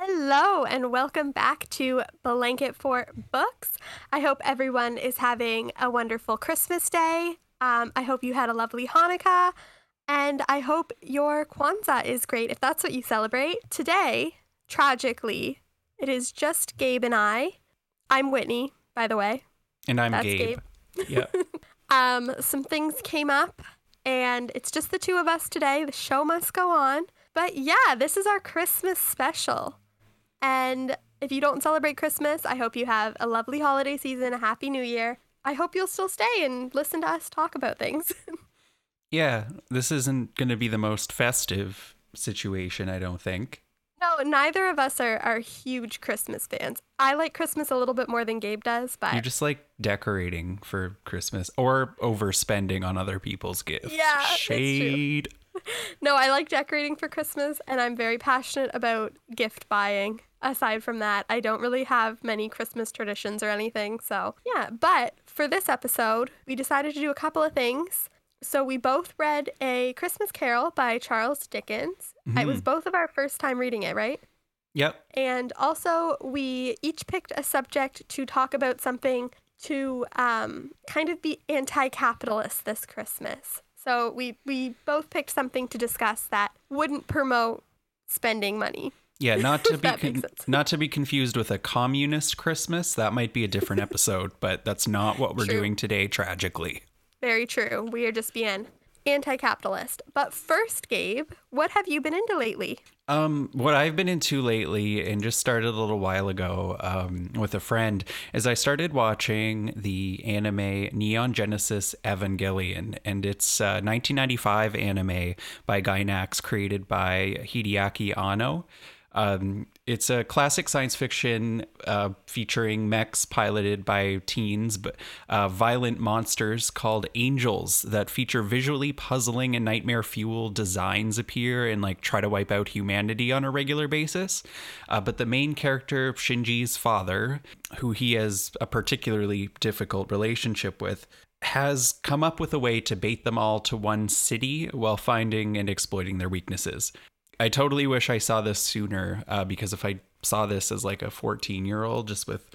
Hello, and welcome back to Blanket Fort Books. I hope everyone is having a wonderful Christmas day. Um, I hope you had a lovely Hanukkah, and I hope your Kwanzaa is great if that's what you celebrate. Today, tragically, it is just Gabe and I. I'm Whitney, by the way. And I'm That's Gabe. Yeah. Um, some things came up, and it's just the two of us today. The show must go on. But yeah, this is our Christmas special. And if you don't celebrate Christmas, I hope you have a lovely holiday season, a happy new year. I hope you'll still stay and listen to us talk about things. yeah. This isn't going to be the most festive situation, I don't think. no, neither of us are, are huge Christmas fans. I like Christmas a little bit more than Gabe does, but You just like decorating for Christmas or overspending on other people's gifts. Yeah. Shade. No, I like decorating for Christmas and I'm very passionate about gift buying. Aside from that, I don't really have many Christmas traditions or anything. So, yeah. But for this episode, we decided to do a couple of things. So, we both read A Christmas Carol by Charles Dickens. It was both of our first time reading it, right? Yep. And also, we each picked a subject to talk about something to um, kind of be anti capitalist this Christmas. So, we, we both picked something to discuss that wouldn't promote spending money. Yeah, not to be con- not to be confused with a communist Christmas. That might be a different episode, but that's not what we're True. doing today tragically. Very true. We are just being anti capitalist. But first, Gabe, what have you been into lately? Um, what I've been into lately, and just started a little while ago um, with a friend, is I started watching the anime Neon Genesis Evangelion, and it's a 1995 anime by Gainax, created by Hideaki Anno. Um, it's a classic science fiction uh, featuring mechs piloted by teens, but uh, violent monsters called angels that feature visually puzzling and nightmare fuel designs appear and like try to wipe out humanity on a regular basis. Uh, but the main character, Shinji's father, who he has a particularly difficult relationship with, has come up with a way to bait them all to one city while finding and exploiting their weaknesses. I totally wish I saw this sooner uh, because if I saw this as like a 14 year old, just with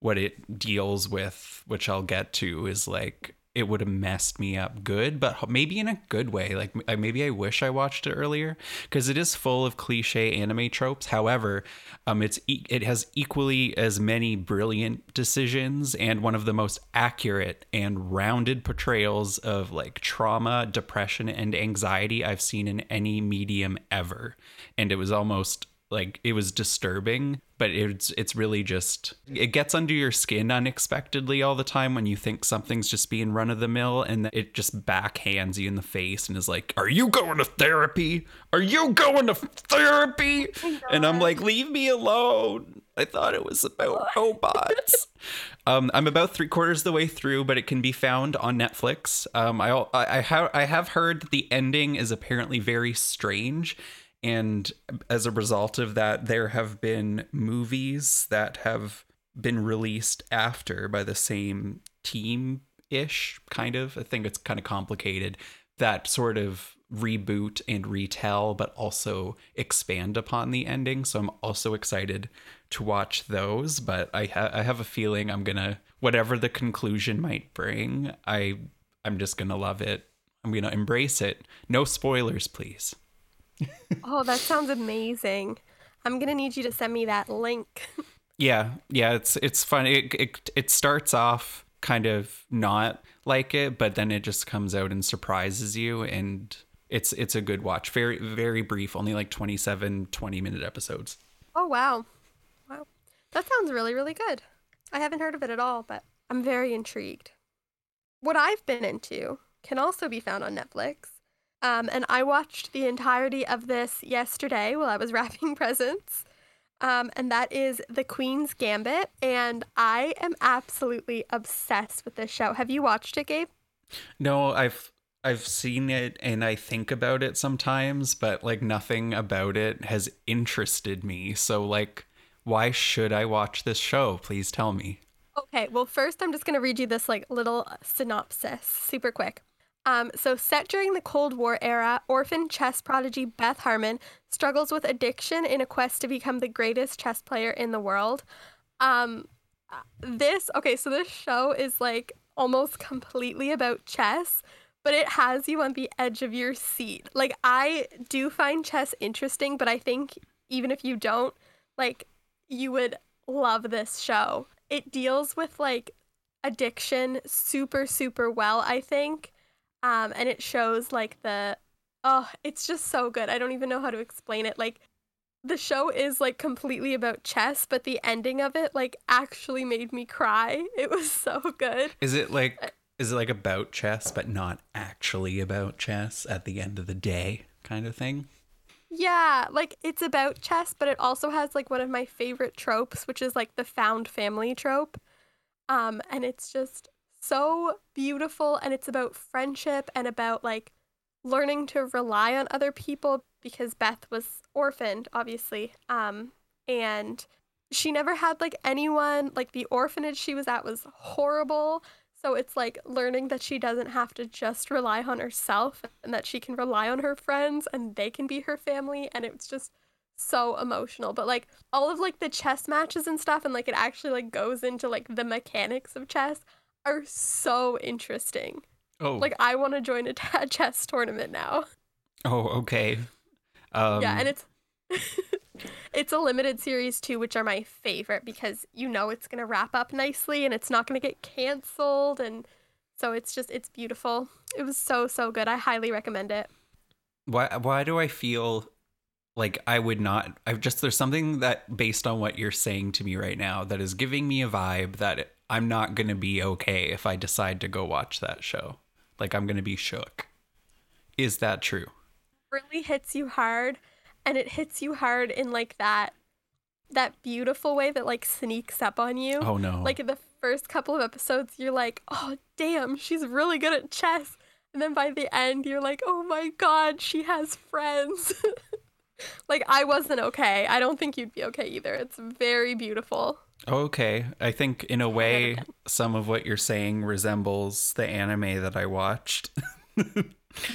what it deals with, which I'll get to, is like it would have messed me up good, but maybe in a good way. Like maybe I wish I watched it earlier because it is full of cliche anime tropes. However, um, it's it has equally as many brilliant decisions and one of the most accurate and rounded portrayals of like trauma, depression, and anxiety I've seen in any medium ever. And it was almost like it was disturbing but it's it's really just it gets under your skin unexpectedly all the time when you think something's just being run of the mill and it just backhands you in the face and is like are you going to therapy? Are you going to therapy? And i'm like leave me alone. I thought it was about robots. Um, I'm about three quarters of the way through, but it can be found on Netflix. Um, I I, I have I have heard that the ending is apparently very strange, and as a result of that, there have been movies that have been released after by the same team ish, kind of. I think it's kind of complicated. That sort of reboot and retell, but also expand upon the ending. So I'm also excited to watch those. But I ha- I have a feeling I'm gonna whatever the conclusion might bring. I I'm just gonna love it. I'm gonna embrace it. No spoilers, please. Oh, that sounds amazing. I'm going to need you to send me that link. Yeah, yeah, it's it's fun. It, it it starts off kind of not like it, but then it just comes out and surprises you and it's it's a good watch. Very very brief, only like 27 20 minute episodes. Oh, wow. Wow. That sounds really, really good. I haven't heard of it at all, but I'm very intrigued. What I've been into can also be found on Netflix. Um, and I watched the entirety of this yesterday while I was wrapping presents. Um, and that is The Queen's Gambit. And I am absolutely obsessed with this show. Have you watched it, Gabe? No, I've I've seen it and I think about it sometimes, but like nothing about it has interested me. So like why should I watch this show? Please tell me. Okay, well, first I'm just going to read you this like little synopsis, super quick. Um, so, set during the Cold War era, orphan chess prodigy Beth Harmon struggles with addiction in a quest to become the greatest chess player in the world. Um, this, okay, so this show is like almost completely about chess, but it has you on the edge of your seat. Like, I do find chess interesting, but I think even if you don't, like, you would love this show. It deals with like addiction super, super well, I think. Um, and it shows like the, oh, it's just so good. I don't even know how to explain it. Like, the show is like completely about chess, but the ending of it like actually made me cry. It was so good. Is it like is it like about chess but not actually about chess at the end of the day kind of thing? Yeah, like it's about chess, but it also has like one of my favorite tropes, which is like the found family trope. Um and it's just so beautiful and it's about friendship and about like learning to rely on other people because Beth was orphaned, obviously. Um, and she never had like anyone, like the orphanage she was at was horrible. So it's like learning that she doesn't have to just rely on herself and that she can rely on her friends and they can be her family. And it's just so emotional. But like all of like the chess matches and stuff and like it actually like goes into like the mechanics of chess are so interesting. Oh. Like I want to join a chess tournament now. Oh, okay. Um, yeah, and it's it's a limited series too, which are my favorite because you know it's gonna wrap up nicely and it's not gonna get canceled, and so it's just it's beautiful. It was so so good. I highly recommend it. why why do I feel like I would not I've just there's something that based on what you're saying to me right now that is giving me a vibe that I'm not going to be okay if I decide to go watch that show. Like I'm going to be shook. Is that true? Really hits you hard, and it hits you hard in like that that beautiful way that like sneaks up on you. Oh no. Like in the first couple of episodes, you're like, oh damn, she's really good at chess. And then by the end, you're like, oh my god, she has friends. like I wasn't okay. I don't think you'd be okay either. It's very beautiful. Okay. I think in a way some of what you're saying resembles the anime that I watched.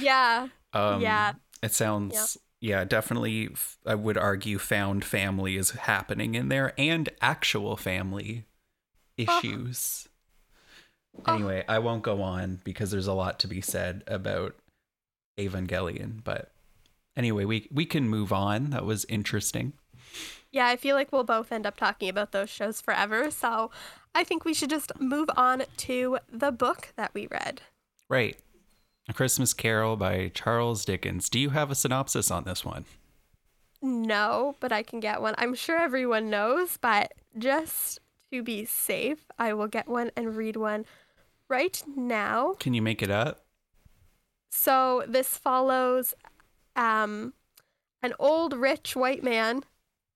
Yeah. um Yeah. It sounds yeah, definitely f- I would argue found family is happening in there and actual family issues. Anyway, I won't go on because there's a lot to be said about Evangelion, but anyway, we we can move on. That was interesting. Yeah, I feel like we'll both end up talking about those shows forever. So I think we should just move on to the book that we read. Right. A Christmas Carol by Charles Dickens. Do you have a synopsis on this one? No, but I can get one. I'm sure everyone knows, but just to be safe, I will get one and read one right now. Can you make it up? So this follows um, an old rich white man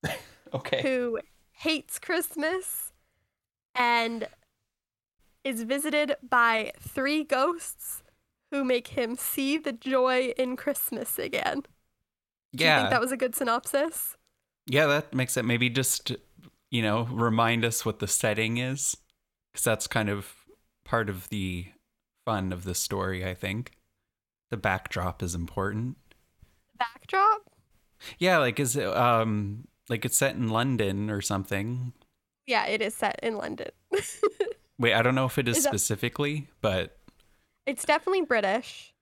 Okay. who hates Christmas and is visited by three ghosts who make him see the joy in Christmas again. Do you Yeah. think that was a good synopsis? Yeah, that makes it maybe just, you know, remind us what the setting is. Because that's kind of part of the fun of the story, I think. The backdrop is important. Backdrop? Yeah, like is it um like it's set in London or something. Yeah, it is set in London. Wait, I don't know if it is, Is that- specifically, but it's definitely British.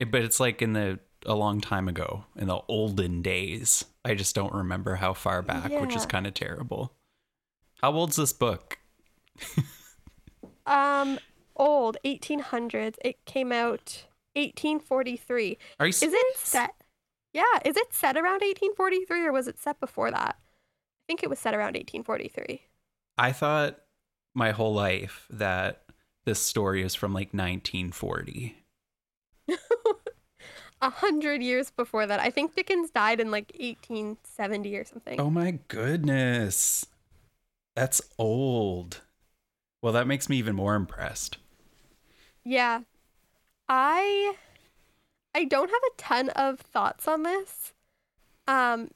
it, but it's like in the a long time ago, in the olden days. I just don't remember how far back, which is kind of terrible. How old's this book? Um, old, 1800s. It came out 1843. Are you Is it set? Yeah, is it set around 1843 or was it set before that? I think it was set around 1843. I thought my whole life that this story is from like 1940. A hundred years before that. I think Dickens died in like 1870 or something. Oh my goodness. That's old. Well, that makes me even more impressed. Yeah. I I don't have a ton of thoughts on this. Um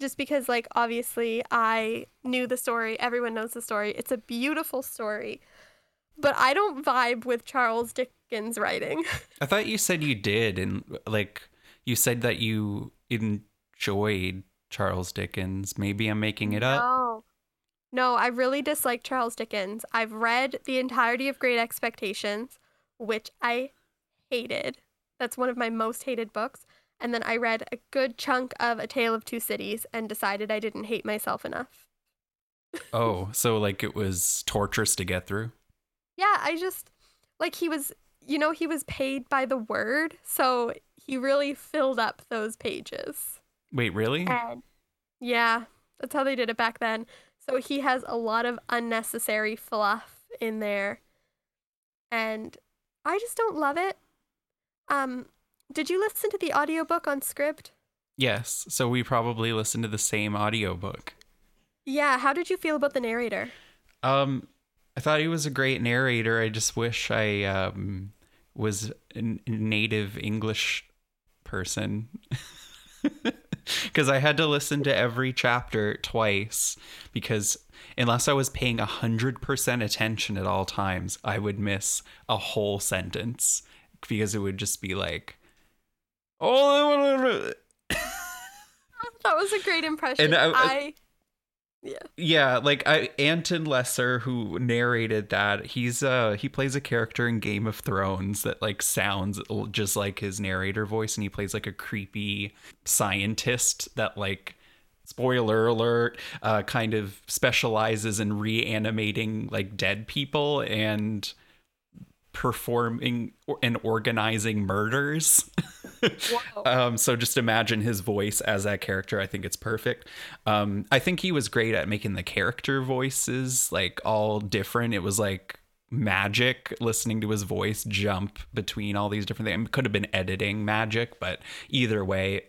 just because like obviously I knew the story, everyone knows the story. It's a beautiful story. but I don't vibe with Charles Dickens writing. I thought you said you did, and like you said that you enjoyed Charles Dickens. Maybe I'm making it up. No. No, I really dislike Charles Dickens. I've read the entirety of Great Expectations, which I hated. That's one of my most hated books. And then I read a good chunk of A Tale of Two Cities and decided I didn't hate myself enough. oh, so like it was torturous to get through? Yeah, I just like he was, you know, he was paid by the word, so he really filled up those pages. Wait, really? And yeah, that's how they did it back then. So he has a lot of unnecessary fluff in there. And I just don't love it. Um did you listen to the audiobook on Scribd? Yes. So we probably listened to the same audiobook. Yeah, how did you feel about the narrator? Um I thought he was a great narrator. I just wish I um was a native English person. because I had to listen to every chapter twice because unless I was paying 100% attention at all times, I would miss a whole sentence because it would just be like, oh, that was a great impression. And I, I yeah. Yeah, like I Anton Lesser who narrated that, he's uh he plays a character in Game of Thrones that like sounds just like his narrator voice and he plays like a creepy scientist that like spoiler alert uh kind of specializes in reanimating like dead people and performing and organizing murders. um, so just imagine his voice as that character. I think it's perfect. Um, I think he was great at making the character voices like all different. It was like magic listening to his voice jump between all these different things. It could have been editing magic, but either way,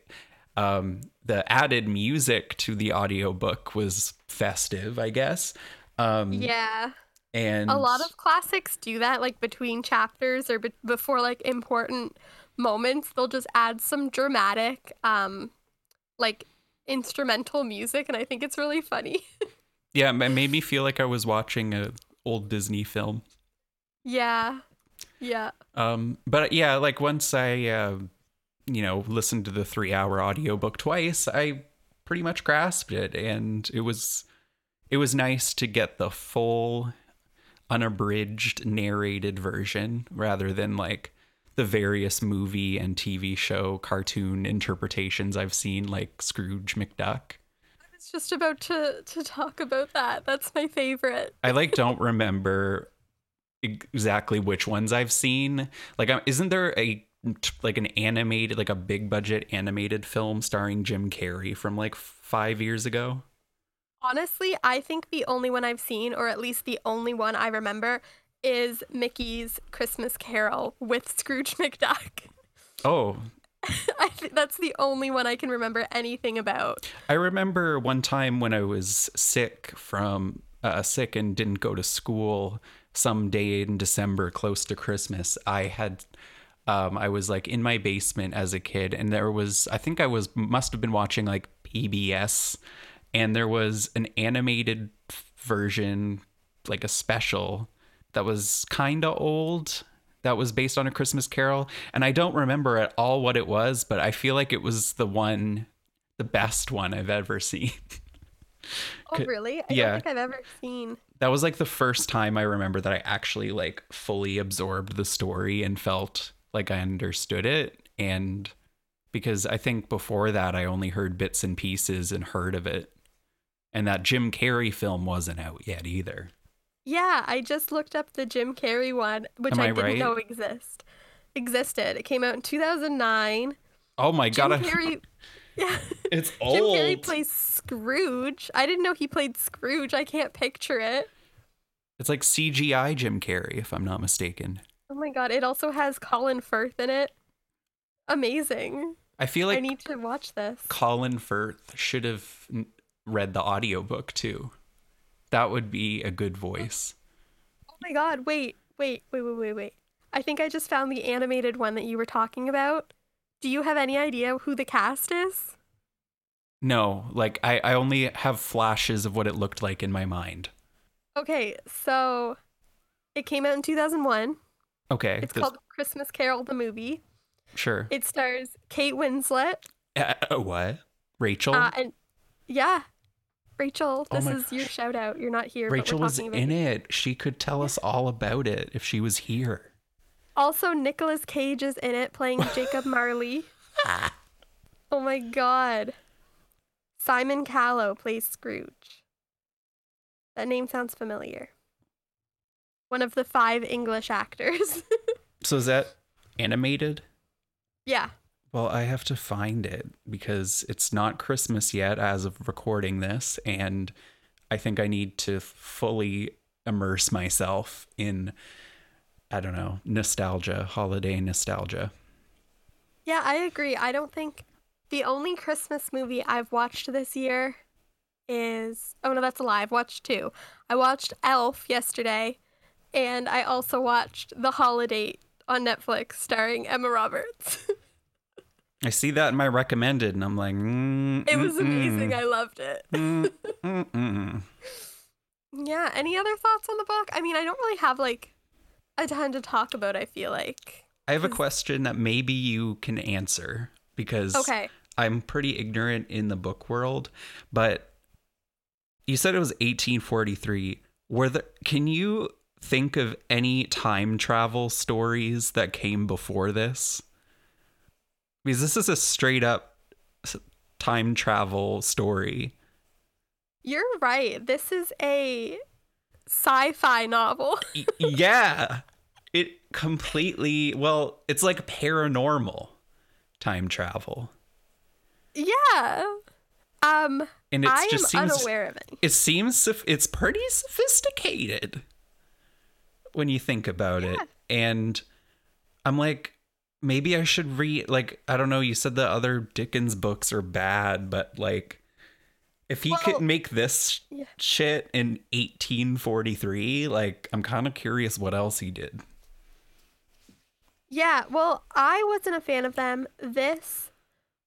um, the added music to the audiobook was festive, I guess. Um, yeah. And a lot of classics do that, like between chapters or be- before like important moments, they'll just add some dramatic, um, like instrumental music, and I think it's really funny. yeah, it made me feel like I was watching a old Disney film. Yeah, yeah. Um, but yeah, like once I, uh, you know, listened to the three-hour audiobook twice, I pretty much grasped it, and it was, it was nice to get the full, unabridged, narrated version rather than like the various movie and TV show cartoon interpretations I've seen, like Scrooge McDuck. I was just about to to talk about that. That's my favorite. I like don't remember exactly which ones I've seen. Like, um, isn't there a like an animated, like a big budget animated film starring Jim Carrey from like five years ago? Honestly, I think the only one I've seen, or at least the only one I remember, is Mickey's Christmas Carol with Scrooge McDuck. Oh. I think that's the only one I can remember anything about. I remember one time when I was sick from uh, sick and didn't go to school some day in December close to Christmas. I had um, I was like in my basement as a kid and there was I think I was must have been watching like PBS and there was an animated version like a special that was kind of old that was based on a Christmas Carol, and I don't remember at all what it was, but I feel like it was the one, the best one I've ever seen. oh, really? I yeah. don't think I've ever seen. That was like the first time I remember that I actually like fully absorbed the story and felt like I understood it, and because I think before that I only heard bits and pieces and heard of it, and that Jim Carrey film wasn't out yet either. Yeah, I just looked up the Jim Carrey one, which Am I, I didn't right? know exist existed. It came out in 2009. Oh my god, I Jim god! Carrey, yeah, It's Jim. Carrey plays Scrooge. I didn't know he played Scrooge. I can't picture it. It's like CGI Jim Carrey, if I'm not mistaken. Oh my god! It also has Colin Firth in it. Amazing. I feel like I need to watch this. Colin Firth should have n- read the audiobook too. That would be a good voice. Oh my god! Wait, wait, wait, wait, wait, wait. I think I just found the animated one that you were talking about. Do you have any idea who the cast is? No, like I, I only have flashes of what it looked like in my mind. Okay, so It came out in 2001. Okay. It's this- called Christmas Carol the movie. sure. It stars Kate Winslet. Uh, uh, what? Rachel? Uh, and yeah, Rachel, Oh this my is your shout out. You're not here. but Rachel was in you. it. She could tell us all about it if she was here. Also, Nicolas Cage is in it playing Jacob Marley. Oh my god. Simon Callow plays Scrooge. That name sounds familiar. One of the five English actors. So is that animated? yeah. Well, I have to find it because it's not Christmas yet as of recording this. And I think I need to fully immerse myself in, I don't know, nostalgia, holiday nostalgia. Yeah, I agree. I don't think the only Christmas movie I've watched this year is oh no, that's a lie. I've watched two. I watched Elf yesterday, and I also watched The Holiday on Netflix starring Emma Roberts. I see that in my recommended, and I'm like, mm, it was mm, amazing. mm, I loved it. mm. Yeah. Any other thoughts on the book? I mean, I don't really have like a ton to talk about. I feel like. I have a question that maybe you can answer because Okay. I'm pretty ignorant in the book world, but you said it was 1843. Were there can you think of any time travel stories that came before this? Because this is a straight up time travel story. You're right. This is a sci-fi novel. Yeah. It completely, well, it's like paranormal time travel. yeah. Um. And it I am just seems unaware of it. it seems it's pretty sophisticated when you think about it and i'm like maybe i should read like i don't know you said the other dickens books are bad but like if he Well, could make this yeah. shit in 1843 like i'm kind of curious what else he did Yeah, well, I wasn't a fan of them. This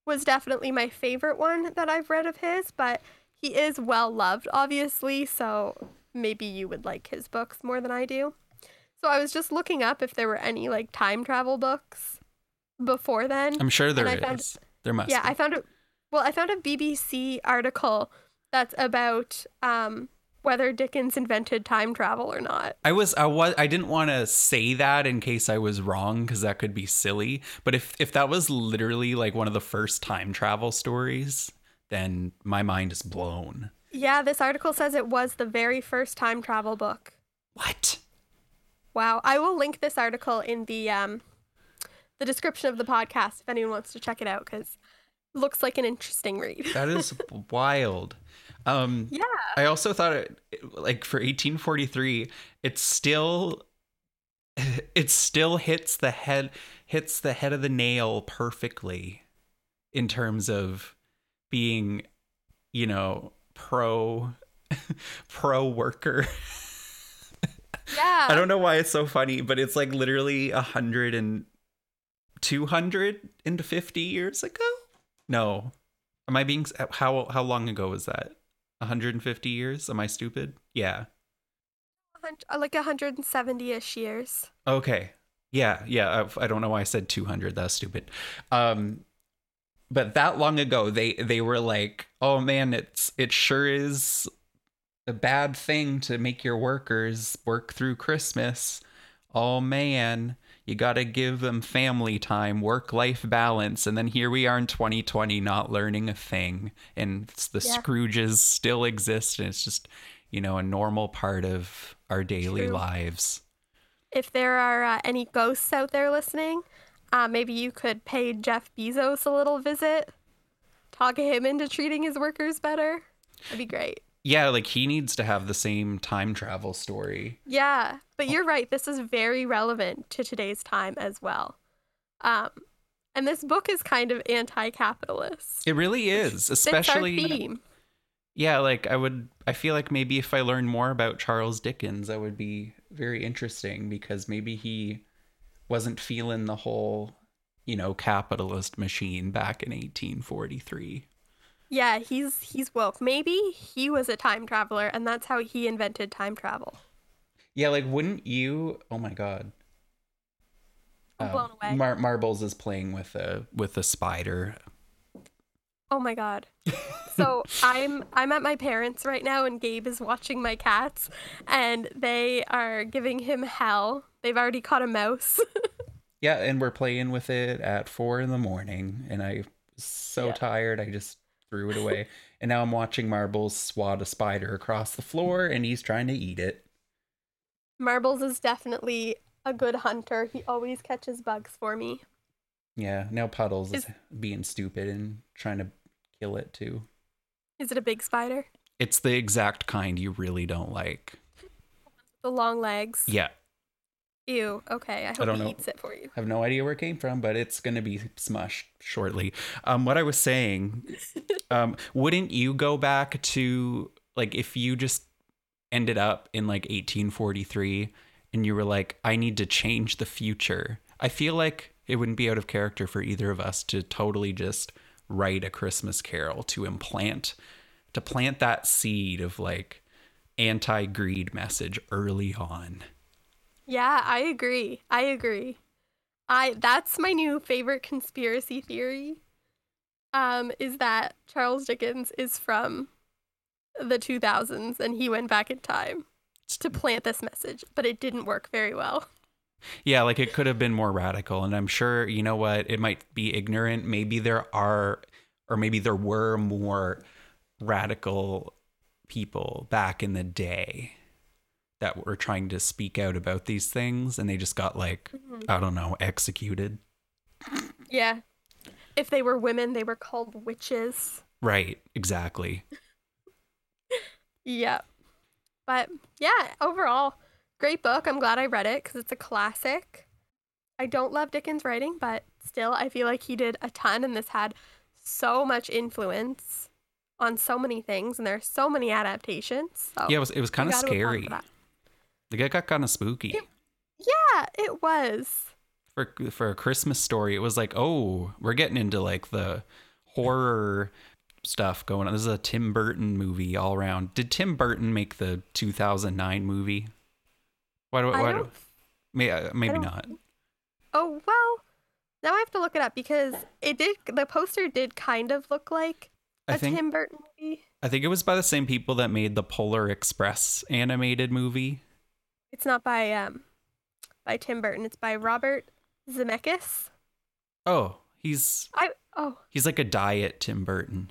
was definitely my favorite one that I've read of his, but he is well loved, obviously, so maybe you would like his books more than I do. So I was just looking up if there were any like time travel books before then. i'm sure there is. Found- there must yeah, be. I found it. Well, I found a BBC article that's about um, whether Dickens invented time travel or not. I was I was I didn't want to say that in case I was wrong because that could be silly. But if if that was literally like one of the first time travel stories, then my mind is blown. Yeah, this article says it was the very first time travel book. What? Wow. I will link this article in the um the description of the podcast if anyone wants to check it out cuz looks like an interesting read. That is wild. Um yeah. I also thought it like for 1843, it still it still hits the head hits the head of the nail perfectly in terms of being, you know, pro pro worker. Yeah. I don't know why it's so funny, but it's like literally a hundred and two hundred and fifty years ago. No, am I being how how long ago was that? 150 years? Am I stupid? Yeah. Uh, like 170ish years. Okay. Yeah, yeah. I, I don't know why I said 200. That's stupid. Um, but that long ago, they they were like, "Oh man, it's it sure is a bad thing to make your workers work through Christmas. Oh man, you got to give them family time, work life balance." And then here we are in 2020, not learning a thing, and it's the Yeah. Scrooges still exist, and it's just you know a normal part of our daily True. lives. If there are uh, any ghosts out there listening, uh, maybe you could pay Jeff Bezos a little visit, talk him into treating his workers better. That'd be great. Yeah, like he needs to have the same time travel story. Yeah, but you're right. This is very relevant to today's time as well. Um, and this book is kind of anti-capitalist. It really is, especially yeah, like I would I feel like maybe if I learned more about Charles Dickens, that would be very interesting because maybe he wasn't feeling the whole, you know, capitalist machine back in 1843. Yeah, he's he's woke. Maybe he was a time traveler, and that's how he invented time travel. Yeah, like wouldn't you? Oh my god. I'm blown Uh, away. Mar- Marbles is playing with a with a spider. Oh my god. So I'm I'm at my parents right now and Gabe is watching my cats and they are giving him hell. They've already caught a mouse. Yeah, and we're playing with it at four in the morning, and I was so Yeah. tired I just threw it away. and now I'm watching Marbles swat a spider across the floor, and he's trying to eat it. Marbles is definitely a good hunter. He always catches bugs for me. Yeah, now Puddles is Is- being stupid and trying to kill it too. Is it a big spider? It's the exact kind you really don't like. The long legs. Yeah, Ew. Okay. I hope don't he know. eats it for you. I have no idea where it came from, but it's going to be smushed shortly. Um, what I was saying, um, wouldn't you go back to like if you just ended up in like 1843 and you were like, I need to change the future? I feel like it wouldn't be out of character for either of us to totally just write a Christmas carol to implant, to plant that seed of like anti greed message early on. Yeah, I agree. I agree. I that's my new favorite conspiracy theory. Um, is that Charles Dickens is from the 2000s and he went back in time to plant this message, but it didn't work very well. Yeah, like it could have been more radical. And I'm sure, you know what, it might be ignorant. Maybe there are, or maybe there were more radical people back in the day that were trying to speak out about these things and they just got like, mm-hmm. I don't know, executed. Yeah. If they were women, they were called witches. Right, exactly. Yeah. But yeah, overall, great book. I'm glad I read it because it's a classic. I don't love Dickens' writing, but still, I feel like he did a ton, and this had so much influence on so many things, and there are so many adaptations. So Yeah, it was, it was kind of scary. Like it got kind of spooky. Yeah, it was. for for a Christmas story, it was like, oh, we're getting into like the horror stuff going on. This is a Tim Burton movie all around. Did Tim Burton make the 2009 movie? Why do I why do, may, uh, maybe not. Oh well, now I have to look it up because it did. The poster did kind of look like a think Tim Burton movie. I think it was by the same people that made the Polar Express animated movie. It's not by um by Tim Burton. It's by Robert Zemeckis. Oh, he's I oh he's like a diet Tim Burton.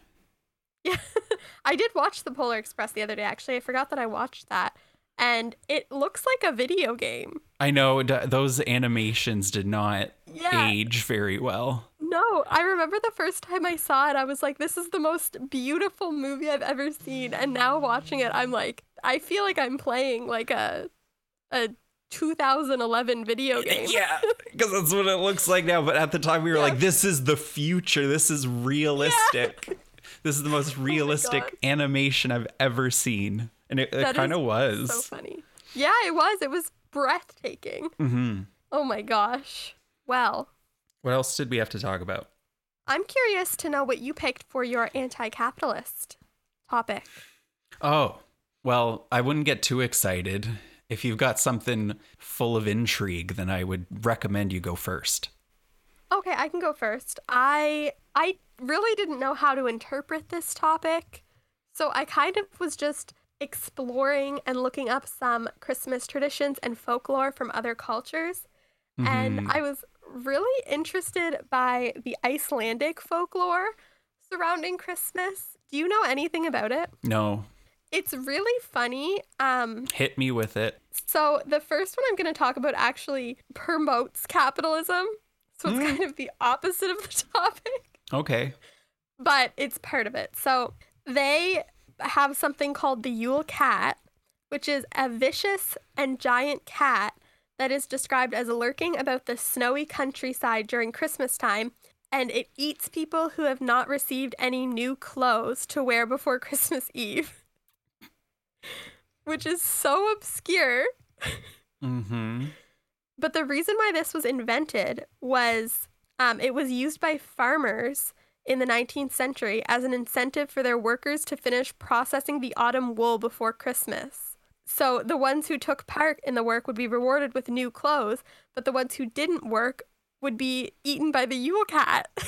yeah, I did watch the Polar Express the other day. Actually, I forgot that I watched that, and it looks like a video game. I know d- those animations did not Yeah. age very well. No, I remember the first time I saw it, I was like, "This is the most beautiful movie I've ever seen." And now watching it, I'm like, I feel like I'm playing like a a 2011 video game. Yeah, because that's what it looks like now. But at the time, we were Yeah. like, "This is the future. This is realistic. This is the most realistic Oh animation I've ever seen." And it, it kind of was. so funny. Yeah, it was. It was breathtaking. hmm Oh my gosh. Well, What else did we have to talk about? I'm curious to know what you picked for your anti-capitalist topic. Oh, well, I wouldn't get too excited. If you've got something full of intrigue, then I would recommend you go first. Okay, I can go first. I I really didn't know how to interpret this topic. So I kind of was just exploring and looking up some Christmas traditions and folklore from other cultures. And Mhm. I was really interested by the Icelandic folklore surrounding Christmas. Do you know anything about it? No, It's really funny. Um hit me with it. so the first one I'm going to talk about actually promotes capitalism. So it's Mm. kind of the opposite of the topic, Okay. but it's part of it. So they have something called the Yule cat, which is a vicious and giant cat that is described as lurking about the snowy countryside during Christmas time. And it eats people who have not received any new clothes to wear before Christmas Eve, which is so obscure. Mm-hmm. But the reason why this was invented was um, it was used by farmers in the 19th century as an incentive for their workers to finish processing the autumn wool before Christmas. So the ones who took part in the work would be rewarded with new clothes, but the ones who didn't work would be eaten by the Yule cat.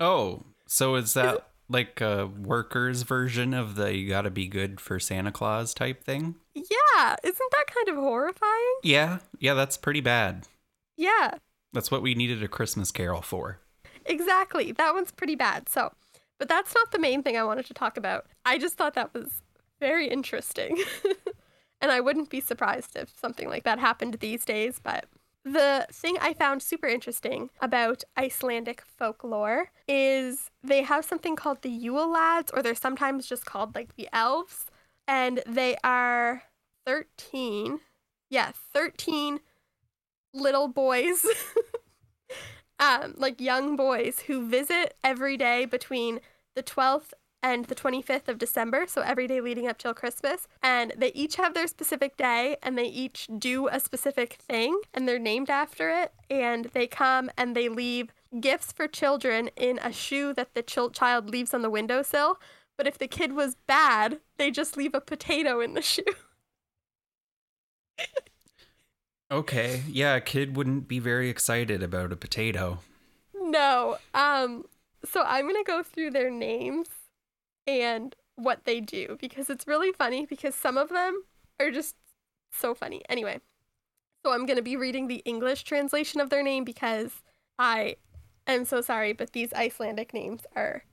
Oh, so is that like a workers version of the you gotta be good for Santa Claus type thing? yeah, isn't that kind of horrifying? Yeah, yeah, that's pretty bad. Yeah, That's what we needed a Christmas carol for. exactly. That one's pretty bad. So, but that's not the main thing I wanted to talk about. I just thought that was very interesting. and I wouldn't be surprised if something like that happened these days, but the thing I found super interesting about Icelandic folklore is they have something called the Yule lads, or they're sometimes just called like the elves, and they are 13. Yeah, 13 little boys, um, like young boys who visit every day between the 12th and the 25th of December, so every day leading up till Christmas. And they each have their specific day and they each do a specific thing and they're named after it. And they come and they leave gifts for children in a shoe that the chil- child leaves on the windowsill. But if the kid was bad, they just leave a potato in the shoe. Okay, yeah, a kid wouldn't be very excited about a potato. No. Um so I'm going to go through their names and what they do because it's really funny because some of them are just so funny. Anyway. So I'm going to be reading the English translation of their name because I am so sorry but these Icelandic names are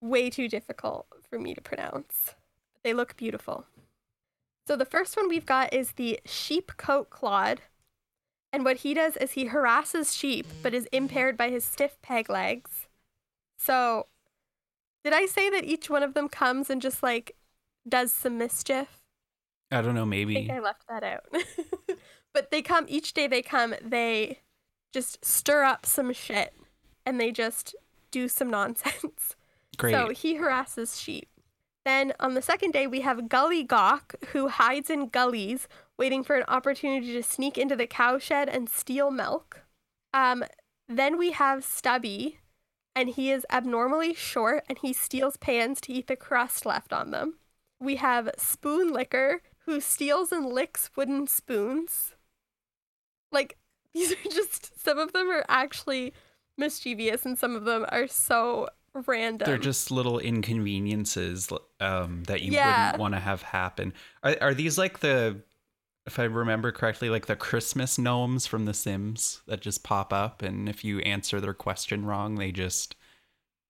way too difficult for me to pronounce. They look beautiful. So the first one we've got is the sheep cote clod. And what he does is he harasses sheep, but is impaired by his stiff peg legs. So, did I say that each one of them comes and just like does some mischief? I don't know, I maybe. think I left that out. but they come each day they come, they just stir up some shit and they just do some nonsense. Great. So he harasses sheep. Then on the second day, we have Gully Gawk, who hides in gullies, waiting for an opportunity to sneak into the cowshed and steal milk. Um, then we have Stubby, and he is abnormally short and he steals pans to eat the crust left on them. We have Spoon Licker, who steals and licks wooden spoons. Like, these are just, some of them are actually mischievous and some of them are so random. They're just little inconveniences um, that you Yeah. wouldn't want to have happen. Are, are these like the, if I remember correctly, like the Christmas gnomes from The Sims that just pop up, and if you answer their question wrong, they just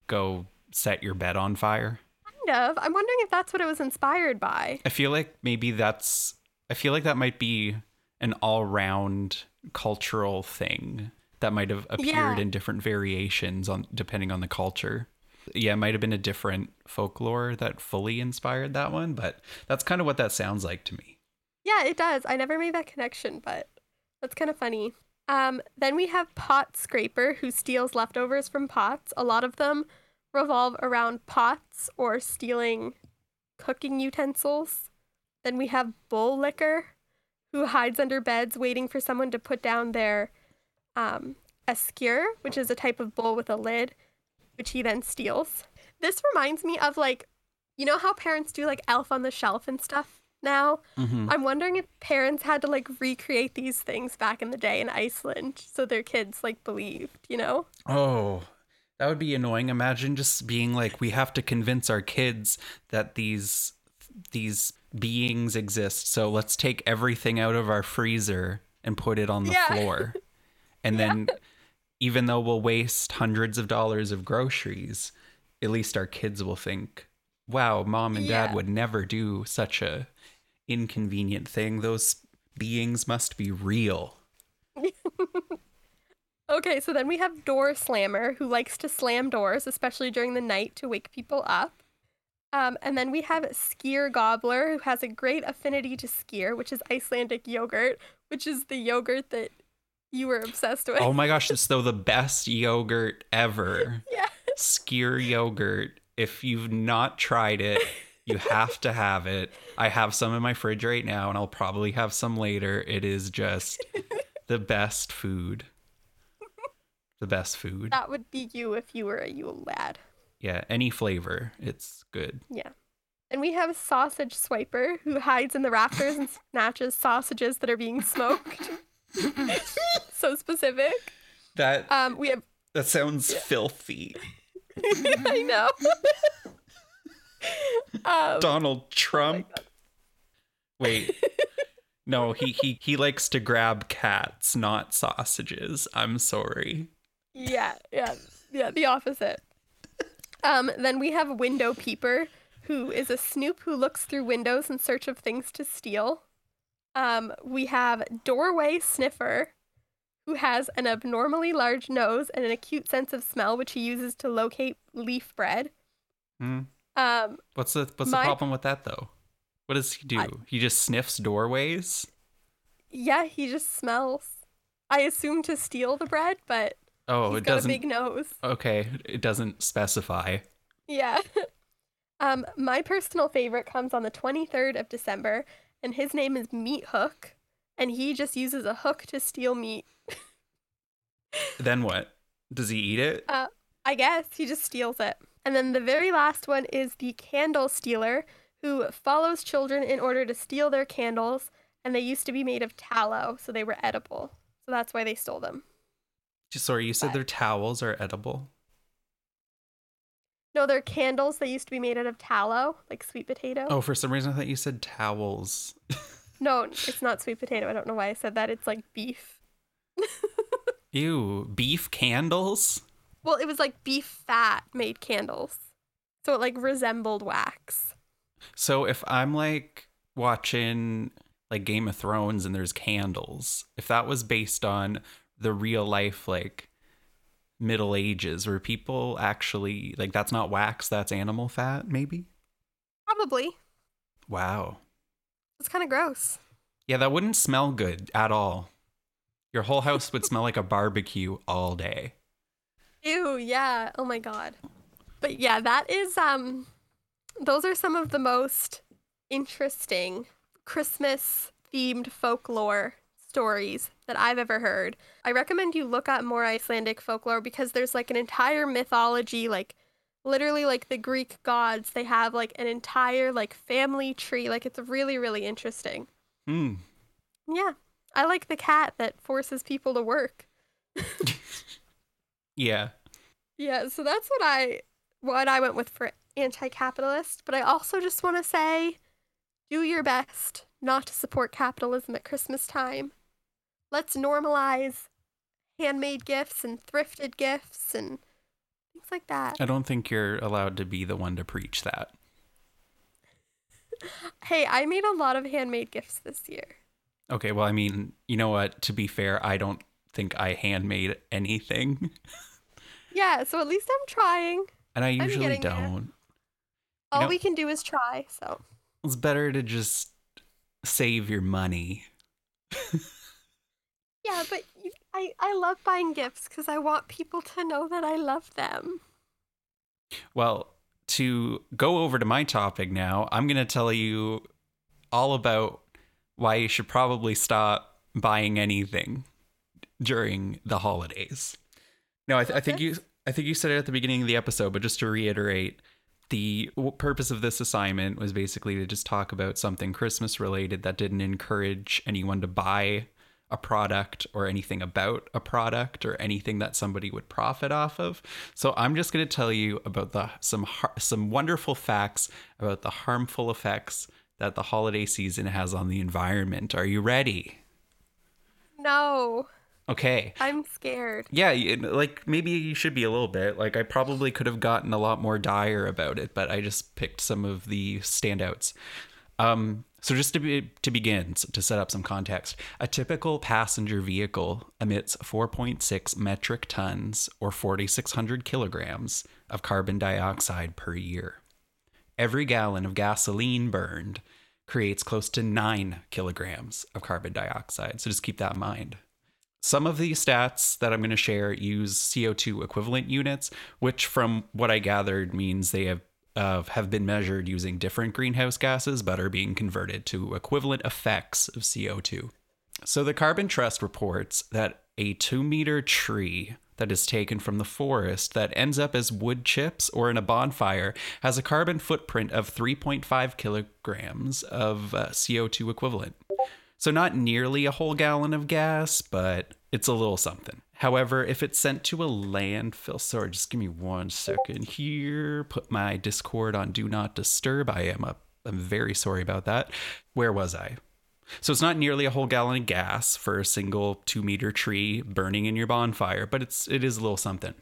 go set your bed on fire? Kind of. I'm wondering if that's what it was inspired by. I feel like maybe that's, I feel like that might be an all round cultural thing that might have appeared Yeah. in different variations on depending on the culture. Yeah, it might have been a different folklore that fully inspired that one, but that's kind of what that sounds like to me. Yeah, it does. I never made that connection, but that's kind of funny. Um, then we have Pot Scraper, who steals leftovers from pots. A lot of them revolve around pots or stealing cooking utensils. Then we have Bowl Licker, who hides under beds waiting for someone to put down their um, skewer, which is a type of bowl with a lid, which he then steals. This reminds me of like, you know how parents do like Elf on the Shelf and stuff now? Mm-hmm. I'm wondering if parents had to like recreate these things back in the day in Iceland so their kids like believed, you know? Oh, that would be annoying. Imagine just being like, we have to convince our kids that these these beings exist. So let's take everything out of our freezer and put it on the Yeah. floor. And then even though we'll waste hundreds of dollars of groceries, at least our kids will think, "Wow, mom and dad Yeah. would never do such a inconvenient thing. Those beings must be real." Okay, so then we have Door Slammer, who likes to slam doors, especially during the night to wake people up. Um, and then we have Skyr Gobbler, who has a great affinity to skyr, which is Icelandic yogurt, which is the yogurt that you were obsessed with. Oh my gosh, it's though the best yogurt ever. yeah. Skyr yogurt. If you've not tried it, you have to have it. I have some in my fridge right now, and I'll probably have some later. It is just the best food. The best food. That would be you if you were a Yule lad. Yeah, any flavor. It's good. Yeah. And we have Sausage Swiper, who hides in the rafters and snatches sausages that are being smoked. so specific. That Um, we have. that sounds filthy. I know. Um, Donald Trump. Wait. No, he, he he likes to grab cats, not sausages. I'm sorry. Yeah, yeah, yeah, the opposite. Um, then we have Window Peeper, who is a snoop who looks through windows in search of things to steal. Um, we have Doorway Sniffer, who has an abnormally large nose and an acute sense of smell, which he uses to locate leaf bread. Hmm. Um, What's the what's My- the problem with that though? What does he do? I- he just sniffs doorways. yeah, he just smells. I assume to steal the bread, but Oh, he's it got doesn't. a big nose. Okay, it doesn't specify. Yeah. um, my personal favorite comes on the 23rd of December, and his name is Meat Hook, and he just uses a hook to steal meat. Then what? Does he eat it? Uh, I guess he just steals it. And then the very last one is the Candle Stealer, who follows children in order to steal their candles, and they used to be made of tallow, so they were edible. So that's why they stole them. Sorry, you said but- their towels are edible. No, they're candles. They used to be made out of tallow, like sweet potato. Oh, for some reason I thought you said towels. No, it's not sweet potato. I don't know why I said that. It's like beef. Ew, beef candles? Well, it was like beef fat made candles. So it like resembled wax. So if I'm like watching like Game of Thrones and there's candles, if that was based on the real life like Middle Ages where people actually like that's not wax, that's animal fat, maybe? Probably. Wow. It's kind of gross. Yeah, that wouldn't smell good at all. Your whole house would smell like a barbecue all day. Ew, yeah. Oh my god. But yeah, that is um those are some of the most interesting Christmas themed folklore stories that I've ever heard. I recommend you look up more Icelandic folklore because there's like an entire mythology like literally like the Greek gods, they have like an entire like family tree. Like it's really really interesting. Hmm. Yeah. I like the cat that forces people to work. Yeah. Yeah, so that's what I what I went with for anti-capitalist, but I also just want to say do your best not to support capitalism at Christmas time. Let's normalize handmade gifts and thrifted gifts and things like that. I don't think you're allowed to be the one to preach that. Hey, I made a lot of handmade gifts this year. Okay, well, I mean, you know what? To be fair, I don't think I handmade anything. Yeah, so at least I'm trying. And I usually don't. All know- we can do is try, so. It's better to just save your money. Yeah, but you, I I love buying gifts cuz I want people to know that I love them. Well, to go over to my topic now, I'm going to tell you all about why you should probably stop buying anything during the holidays. No, I, th- I think you I think you said it at the beginning of the episode, but just to reiterate, the w- purpose of this assignment was basically to just talk about something Christmas related that didn't encourage anyone to buy a product or anything about a product or anything that somebody would profit off of. So I'm just going to tell you about the some har- some wonderful facts about the harmful effects that the holiday season has on the environment. Are you ready? No, Okay. I'm scared. Yeah, like maybe you should be a little bit. Like I probably could have gotten a lot more dire about it, but I just picked some of the standouts. Um, so just to be, to begin, to set up some context, a typical passenger vehicle emits 4.6 metric tons or 4,600 kilograms of carbon dioxide per year. Every gallon of gasoline burned creates close to nine kilograms of carbon dioxide. So just keep that in mind. Some of these stats that I'm going to share use CO2 equivalent units, which, from what I gathered, means they have uh, have been measured using different greenhouse gases, but are being converted to equivalent effects of CO2. So the Carbon Trust reports that a two meter tree that is taken from the forest that ends up as wood chips or in a bonfire has a carbon footprint of 3.5 kilograms of uh, CO2 equivalent. So, not nearly a whole gallon of gas, but it's a little something. However, if it's sent to a landfill, sorry, just give me one second here. Put my Discord on Do Not Disturb. I am a, I'm very sorry about that. Where was I? So it's not nearly a whole gallon of gas for a single two meter tree burning in your bonfire, but it's it is a little something.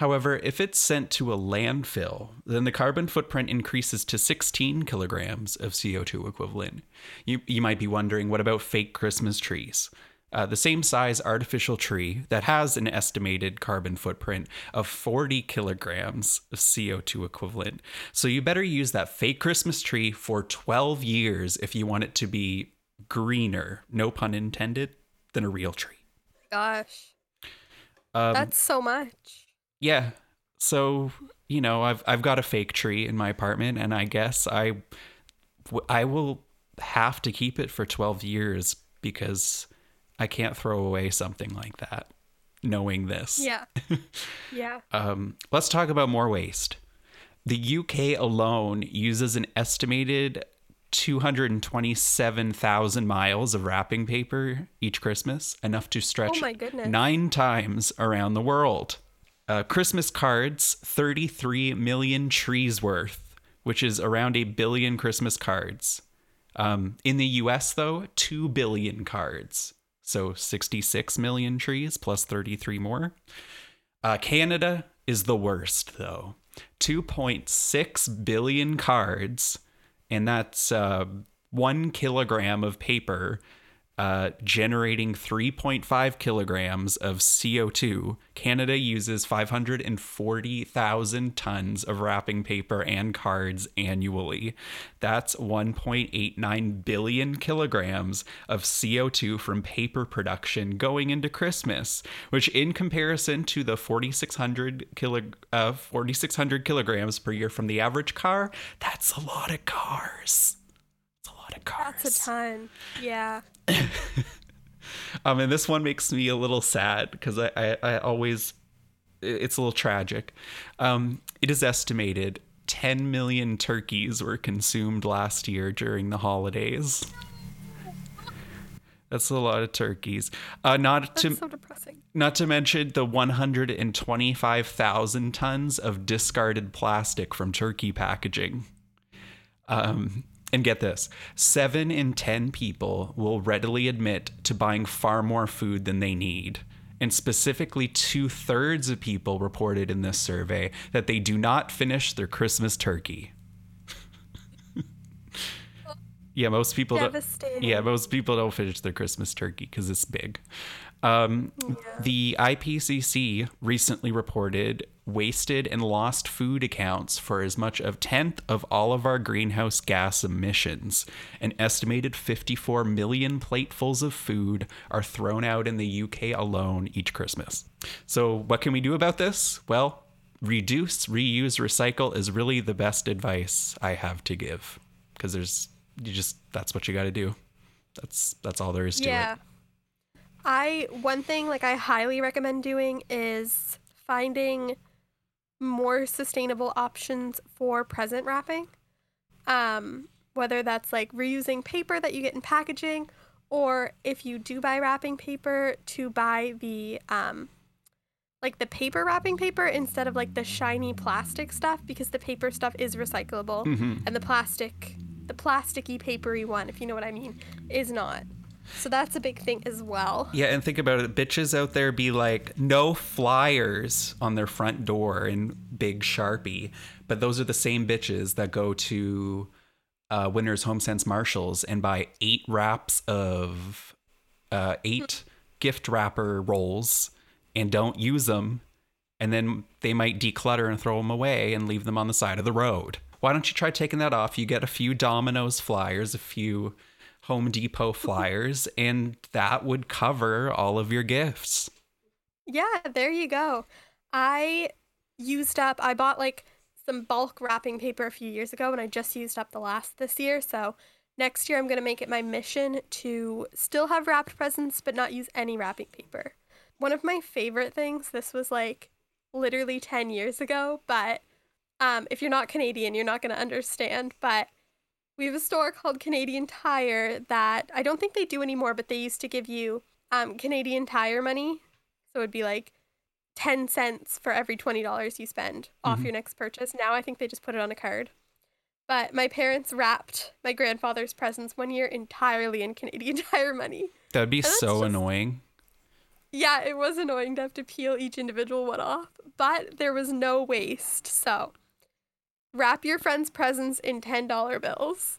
However, if it's sent to a landfill, then the carbon footprint increases to 16 kilograms of CO2 equivalent. You, you might be wondering, what about fake Christmas trees? uh, the same size artificial tree that has an estimated carbon footprint of 40 kilograms of CO2 equivalent. So you better use that fake Christmas tree for 12 years if you want it to be greener, no pun intended, than a real tree. Gosh. Um, That's so much. Yeah. So, you know, I've I've got a fake tree in my apartment and I guess I I will have to keep it for 12 years because I can't throw away something like that knowing this. Yeah. yeah. Um, let's talk about more waste. The UK alone uses an estimated 227,000 miles of wrapping paper each Christmas, enough to stretch Oh nine times around the world. Uh, Christmas cards, 33 million trees worth, which is around a billion Christmas cards. Um, in the US, though, 2 billion cards. So 66 million trees plus 33 more. Uh, Canada is the worst, though. 2.6 billion cards, and that's uh, one kilogram of paper uh, generating 3.5 kilograms of CO2. Canada uses 540,000 tons of wrapping paper and cards annually. That's 1.89 billion kilograms of CO2 from paper production going into Christmas, which, in comparison to the 4,600 kilo, uh, 4,600 kilograms per year from the average car, that's a lot of cars. Lot of cars. That's a ton. Yeah. Um, and this one makes me a little sad because I, I, I always, it's a little tragic. Um, it is estimated 10 million turkeys were consumed last year during the holidays. That's a lot of turkeys. Uh, not That's to so depressing. not to mention the 125,000 tons of discarded plastic from turkey packaging. Um, and get this seven in 10 people will readily admit to buying far more food than they need. And specifically, two thirds of people reported in this survey that they do not finish their Christmas turkey. yeah, most people don't. Devastating. Yeah, most people don't finish their Christmas turkey because it's big. Um, The IPCC recently reported wasted and lost food accounts for as much of tenth of all of our greenhouse gas emissions. An estimated 54 million platefuls of food are thrown out in the UK alone each Christmas. So, what can we do about this? Well, reduce, reuse, recycle is really the best advice I have to give because there's you just that's what you got to do. That's that's all there is to Yeah. it. I one thing like I highly recommend doing is finding more sustainable options for present wrapping. Um, whether that's like reusing paper that you get in packaging, or if you do buy wrapping paper, to buy the um, like the paper wrapping paper instead of like the shiny plastic stuff because the paper stuff is recyclable Mhm. and the plastic, the plasticky papery one, if you know what I mean, is not. So that's a big thing as well. Yeah, and think about it. Bitches out there be like, no flyers on their front door in big Sharpie. But those are the same bitches that go to uh, Winners Home Sense Marshalls and buy eight wraps of uh, eight gift wrapper rolls and don't use them. And then they might declutter and throw them away and leave them on the side of the road. Why don't you try taking that off? You get a few Domino's flyers, a few Home Depot flyers, and that would cover all of your gifts. Yeah, there you go. I used up, I bought like some bulk wrapping paper a few years ago and I just used up the last this year. So next year I'm going to make it my mission to still have wrapped presents but not use any wrapping paper one of my favorite things, this was like literally 10 years ago, but um, if you're not Canadian, you're not going to understand. But we have a store called Canadian Tire that I don't think they do anymore, but they used to give you um, Canadian Tire money. So it'd be like 10 cents for every $20 you spend off Mhm. your next purchase. Now I think they just put it on a card. But my parents wrapped my grandfather's presents one year entirely in Canadian Tire money. That would be so just- annoying. Yeah, it was annoying to have to peel each individual one off, but there was no waste. So wrap your friends' presents in $10 bills.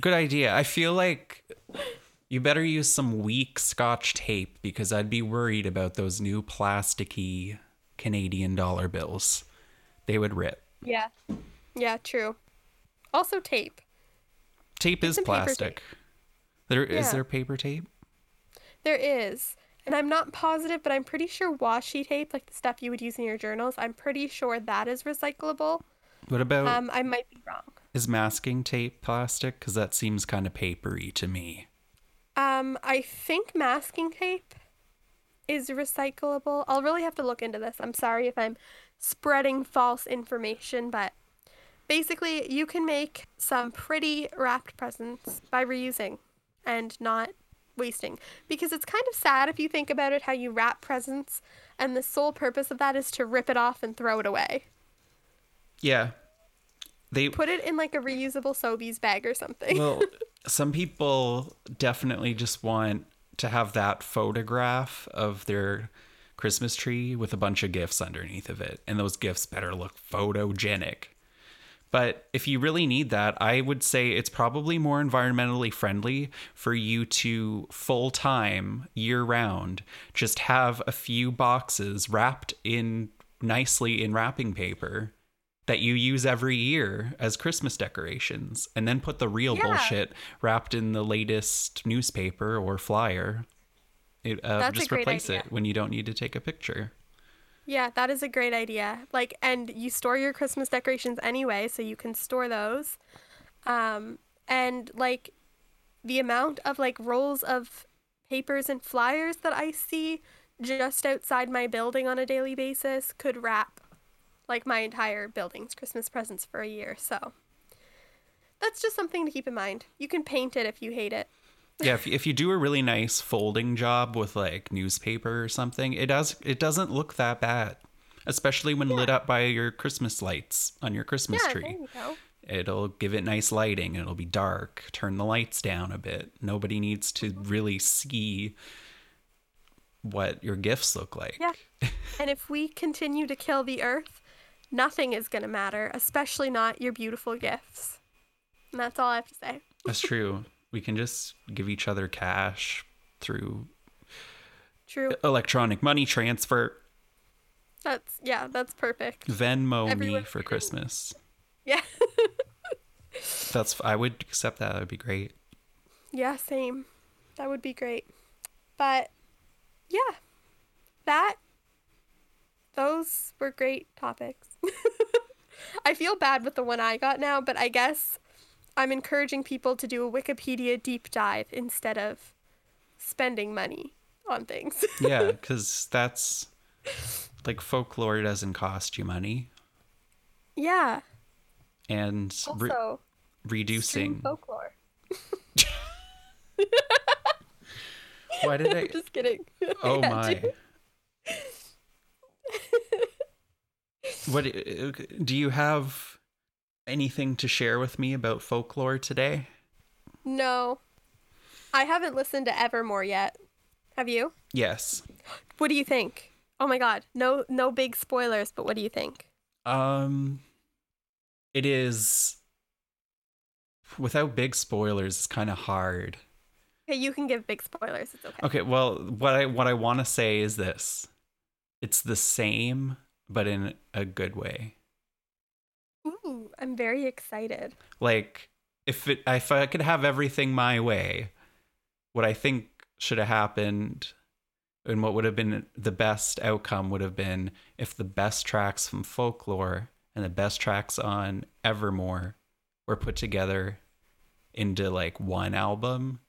Good idea. I feel like you better use some weak scotch tape because I'd be worried about those new plasticky Canadian dollar bills. They would rip. Yeah. Yeah, true. Also tape. Tape is some paper plastic. There is Yeah. there paper tape? There is. And I'm not positive, but I'm pretty sure washi tape, like the stuff you would use in your journals, I'm pretty sure that is recyclable. What about Um, I might be wrong. is masking tape plastic? Because that seems kind of papery to me. Um, I think masking tape is recyclable. I'll really have to look into this. I'm sorry if I'm spreading false information, but basically, you can make some pretty wrapped presents by reusing and not wasting. Because it's kind of sad if you think about it how you wrap presents, and the sole purpose of that is to rip it off and throw it away. Yeah. They Put it in like a reusable Sobeys bag or something. well, some people definitely just want to have that photograph of their Christmas tree with a bunch of gifts underneath of it, and those gifts better look photogenic. But if you really need that, I would say it's probably more environmentally friendly for you to full time, year round, just have a few boxes wrapped in nicely in wrapping paper that you use every year as Christmas decorations, and then put the real Yeah. bullshit wrapped in the latest newspaper or flyer. It, uh, just replace idea. it when you don't need to take a picture. Yeah, that is a great idea. Like, and you store your Christmas decorations anyway, so you can store those. Um, and like the amount of like rolls of papers and flyers that I see just outside my building on a daily basis could wrap like my entire building's Christmas presents for a year. So that's just something to keep in mind. You can paint it if you hate it. yeah, if, if you do a really nice folding job with like newspaper or something, it does it doesn't look that bad, especially when lit up by your Christmas lights on your Christmas yeah, there tree. you go. It'll give it nice lighting. It'll be dark. Turn the lights down a bit. Nobody needs to mm-hmm. really see what your gifts look like. Yeah. and if we continue to kill the earth, nothing is going to matter, especially not your beautiful gifts. And that's all I have to say. That's true. We can just give each other cash through True. electronic money transfer. That's, yeah, that's perfect. Venmo me for can- Christmas. Yeah. That's I would accept that. That would be great. yeah, same. That would be great. But yeah, that, those were great topics. I feel bad with the one I got now, but I guess I'm encouraging people to do a Wikipedia deep dive instead of spending money on things. Yeah, because that's like folklore doesn't cost you money, yeah. and re- Also, reducing. folklore. Why did I? Just kidding. Oh Yeah, my. dude. what do you have anything to share with me about folklore today? No. I haven't listened to Evermore yet. Have you? Yes. What do you think? Oh my god. No no big spoilers, but what do you think? Um it is without big spoilers it's kind of hard. Okay, you can give big spoilers. It's okay. Okay, well what I what I want to say is this. It's the same but in a good way. Ooh, I'm very excited. Like if it if I could have everything my way, what I think should have happened and what would have been the best outcome would have been if the best tracks from folklore and the best tracks on Evermore were put together into like one album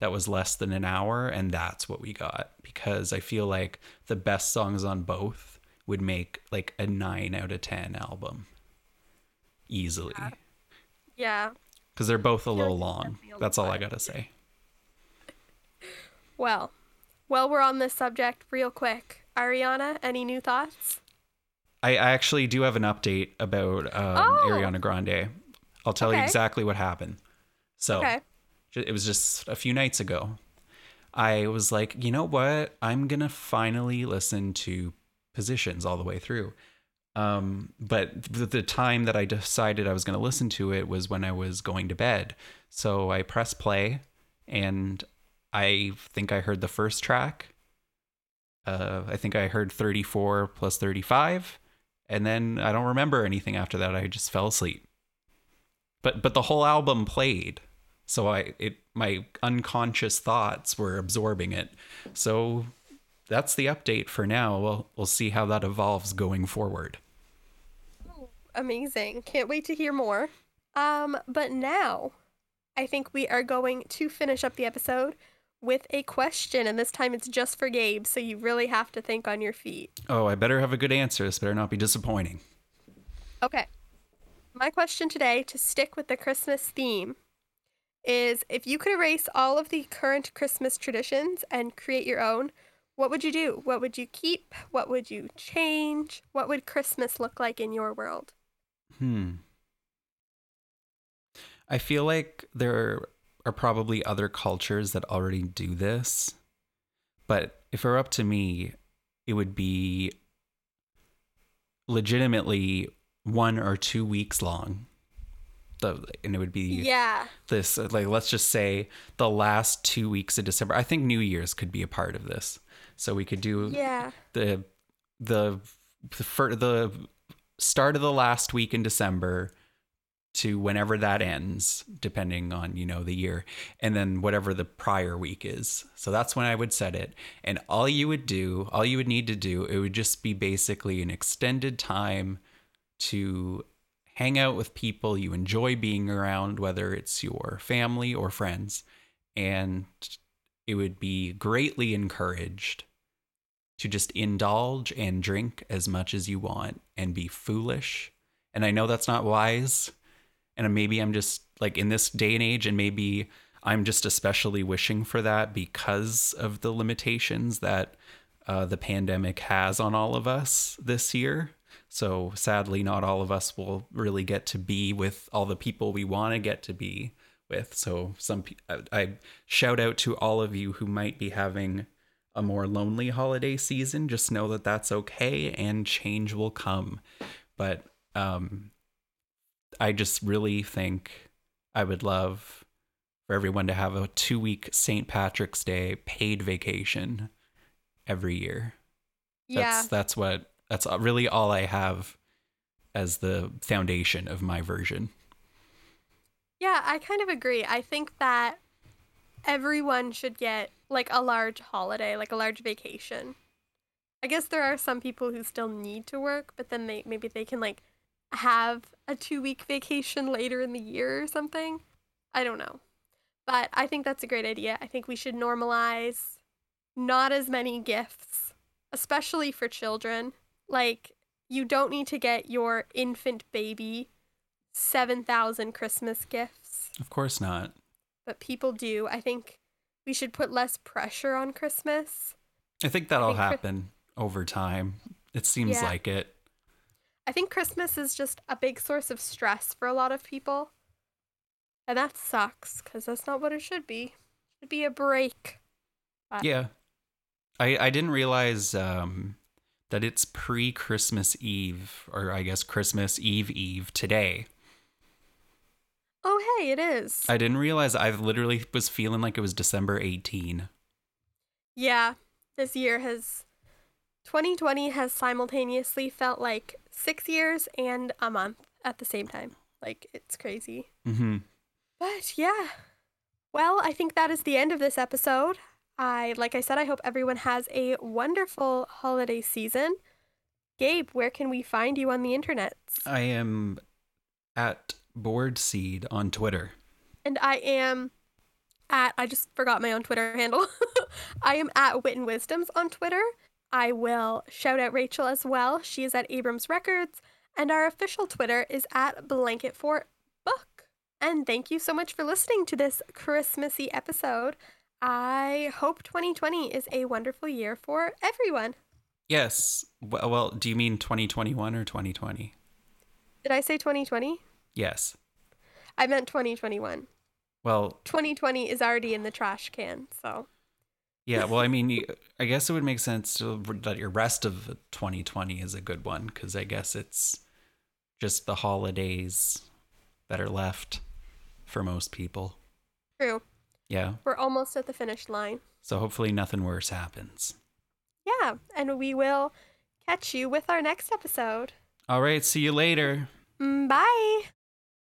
that was less than an hour, and that's what we got because I feel like the best songs on both would make like a nine out of 10 album easily. Yeah. Because they're both a little long. That's all I gotta say. Well, while we're on this subject, real quick, Ariana, any new thoughts? I, I actually do have an update about um, Oh. Ariana Grande. I'll tell you exactly what happened. So Okay. It was just a few nights ago. I was like, you know what? I'm gonna finally listen to Positions all the way through. Um, but the time that I decided I was gonna listen to it was when I was going to bed. So I pressed play, and I think I heard the first track. Uh, I think I heard 34 plus 35, and then I don't remember anything after that. I just fell asleep. But but the whole album played, so I it my unconscious thoughts were absorbing it. So that's the update for now. We'll we'll see how that evolves going forward. Amazing. Can't wait to hear more. Um, but now I think we are going to finish up the episode with a question, and this time it's just for Gabe, so you really have to think on your feet. Oh, I better have a good answer. This better not be disappointing. Okay. My question today, to stick with the Christmas theme, is if you could erase all of the current Christmas traditions and create your own, what would you do? What would you keep? What would you change? What would Christmas look like in your world? Hmm. I feel like there are probably other cultures that already do this. But if it were up to me, it would be legitimately one or two weeks long. The, and it would be Yeah. this uh, like let's just say the last two weeks of December. I think New Year's could be a part of this. So we could do Yeah. the the the, fir- the start of the last week in December to whenever that ends, depending on you know the year, and then whatever the prior week is. So that's when I would set it. And all you would do, all you would need to do, it would just be basically an extended time to hang out with people you enjoy being around, whether it's your family or friends, and it would be greatly encouraged to just indulge and drink as much as you want and be foolish. And I know that's not wise. And maybe I'm just like in this day and age, and maybe I'm just especially wishing for that because of the limitations that uh, the pandemic has on all of us this year. So sadly, not all of us will really get to be with all the people we want to get to be with. So some I shout out to all of you who might be having a more lonely holiday season. Just know that that's okay, and change will come. But um, I just really think I would love for everyone to have a two week St. Patrick's Day paid vacation every year. Yeah. That's that's what that's really all I have as the foundation of my version. Yeah, I kind of agree. I think that everyone should get like a large holiday, like a large vacation. I guess there are some people who still need to work, but then they maybe they can like have a 2-week vacation later in the year or something. I don't know. But I think that's a great idea. I think we should normalize not as many gifts, especially for children. Like you don't need to get your infant baby 7,000 Christmas gifts, Of course not. but people do. I think we should put less pressure on Christmas. I think that'll think Chris- happen over time. It seems Yeah. like it. I think Christmas is just a big source of stress for a lot of people. And that sucks because that's not what it should be. It should be a break. But Yeah. I I didn't realize um that it's pre-Christmas Eve or I guess Christmas Eve Eve today. Oh, hey, it is. I didn't realize I literally was feeling like it was December 18. yeah, this year has 2020 has simultaneously felt like 6 years and a month at the same time. Like it's crazy. Mhm. But yeah. Well, I think that is the end of this episode. I like I said I hope everyone has a wonderful holiday season. Gabe, where can we find you on the internet? I am at Board Seed on Twitter. And I am at I just forgot my own Twitter handle. I am at Wit and Wisdoms on Twitter. I will shout out Rachel as well. She is at Abrams Records, and our official Twitter is at Blanket Fort Book. And thank you so much for listening to this Christmassy episode. I hope 2020 is a wonderful year for everyone. Yes. Well, well, do you mean 2021 or 2020? Did I say 2020? Yes. I meant 2021. Well, 2020 is already in the trash can, so. Yeah, well, I mean, I guess it would make sense to, that your rest of 2020 is a good one because I guess it's just the holidays that are left for most people. True. Yeah. We're almost at the finish line. So hopefully nothing worse happens. Yeah, and we will catch you with our next episode. All right, see you later. Mm, Bye.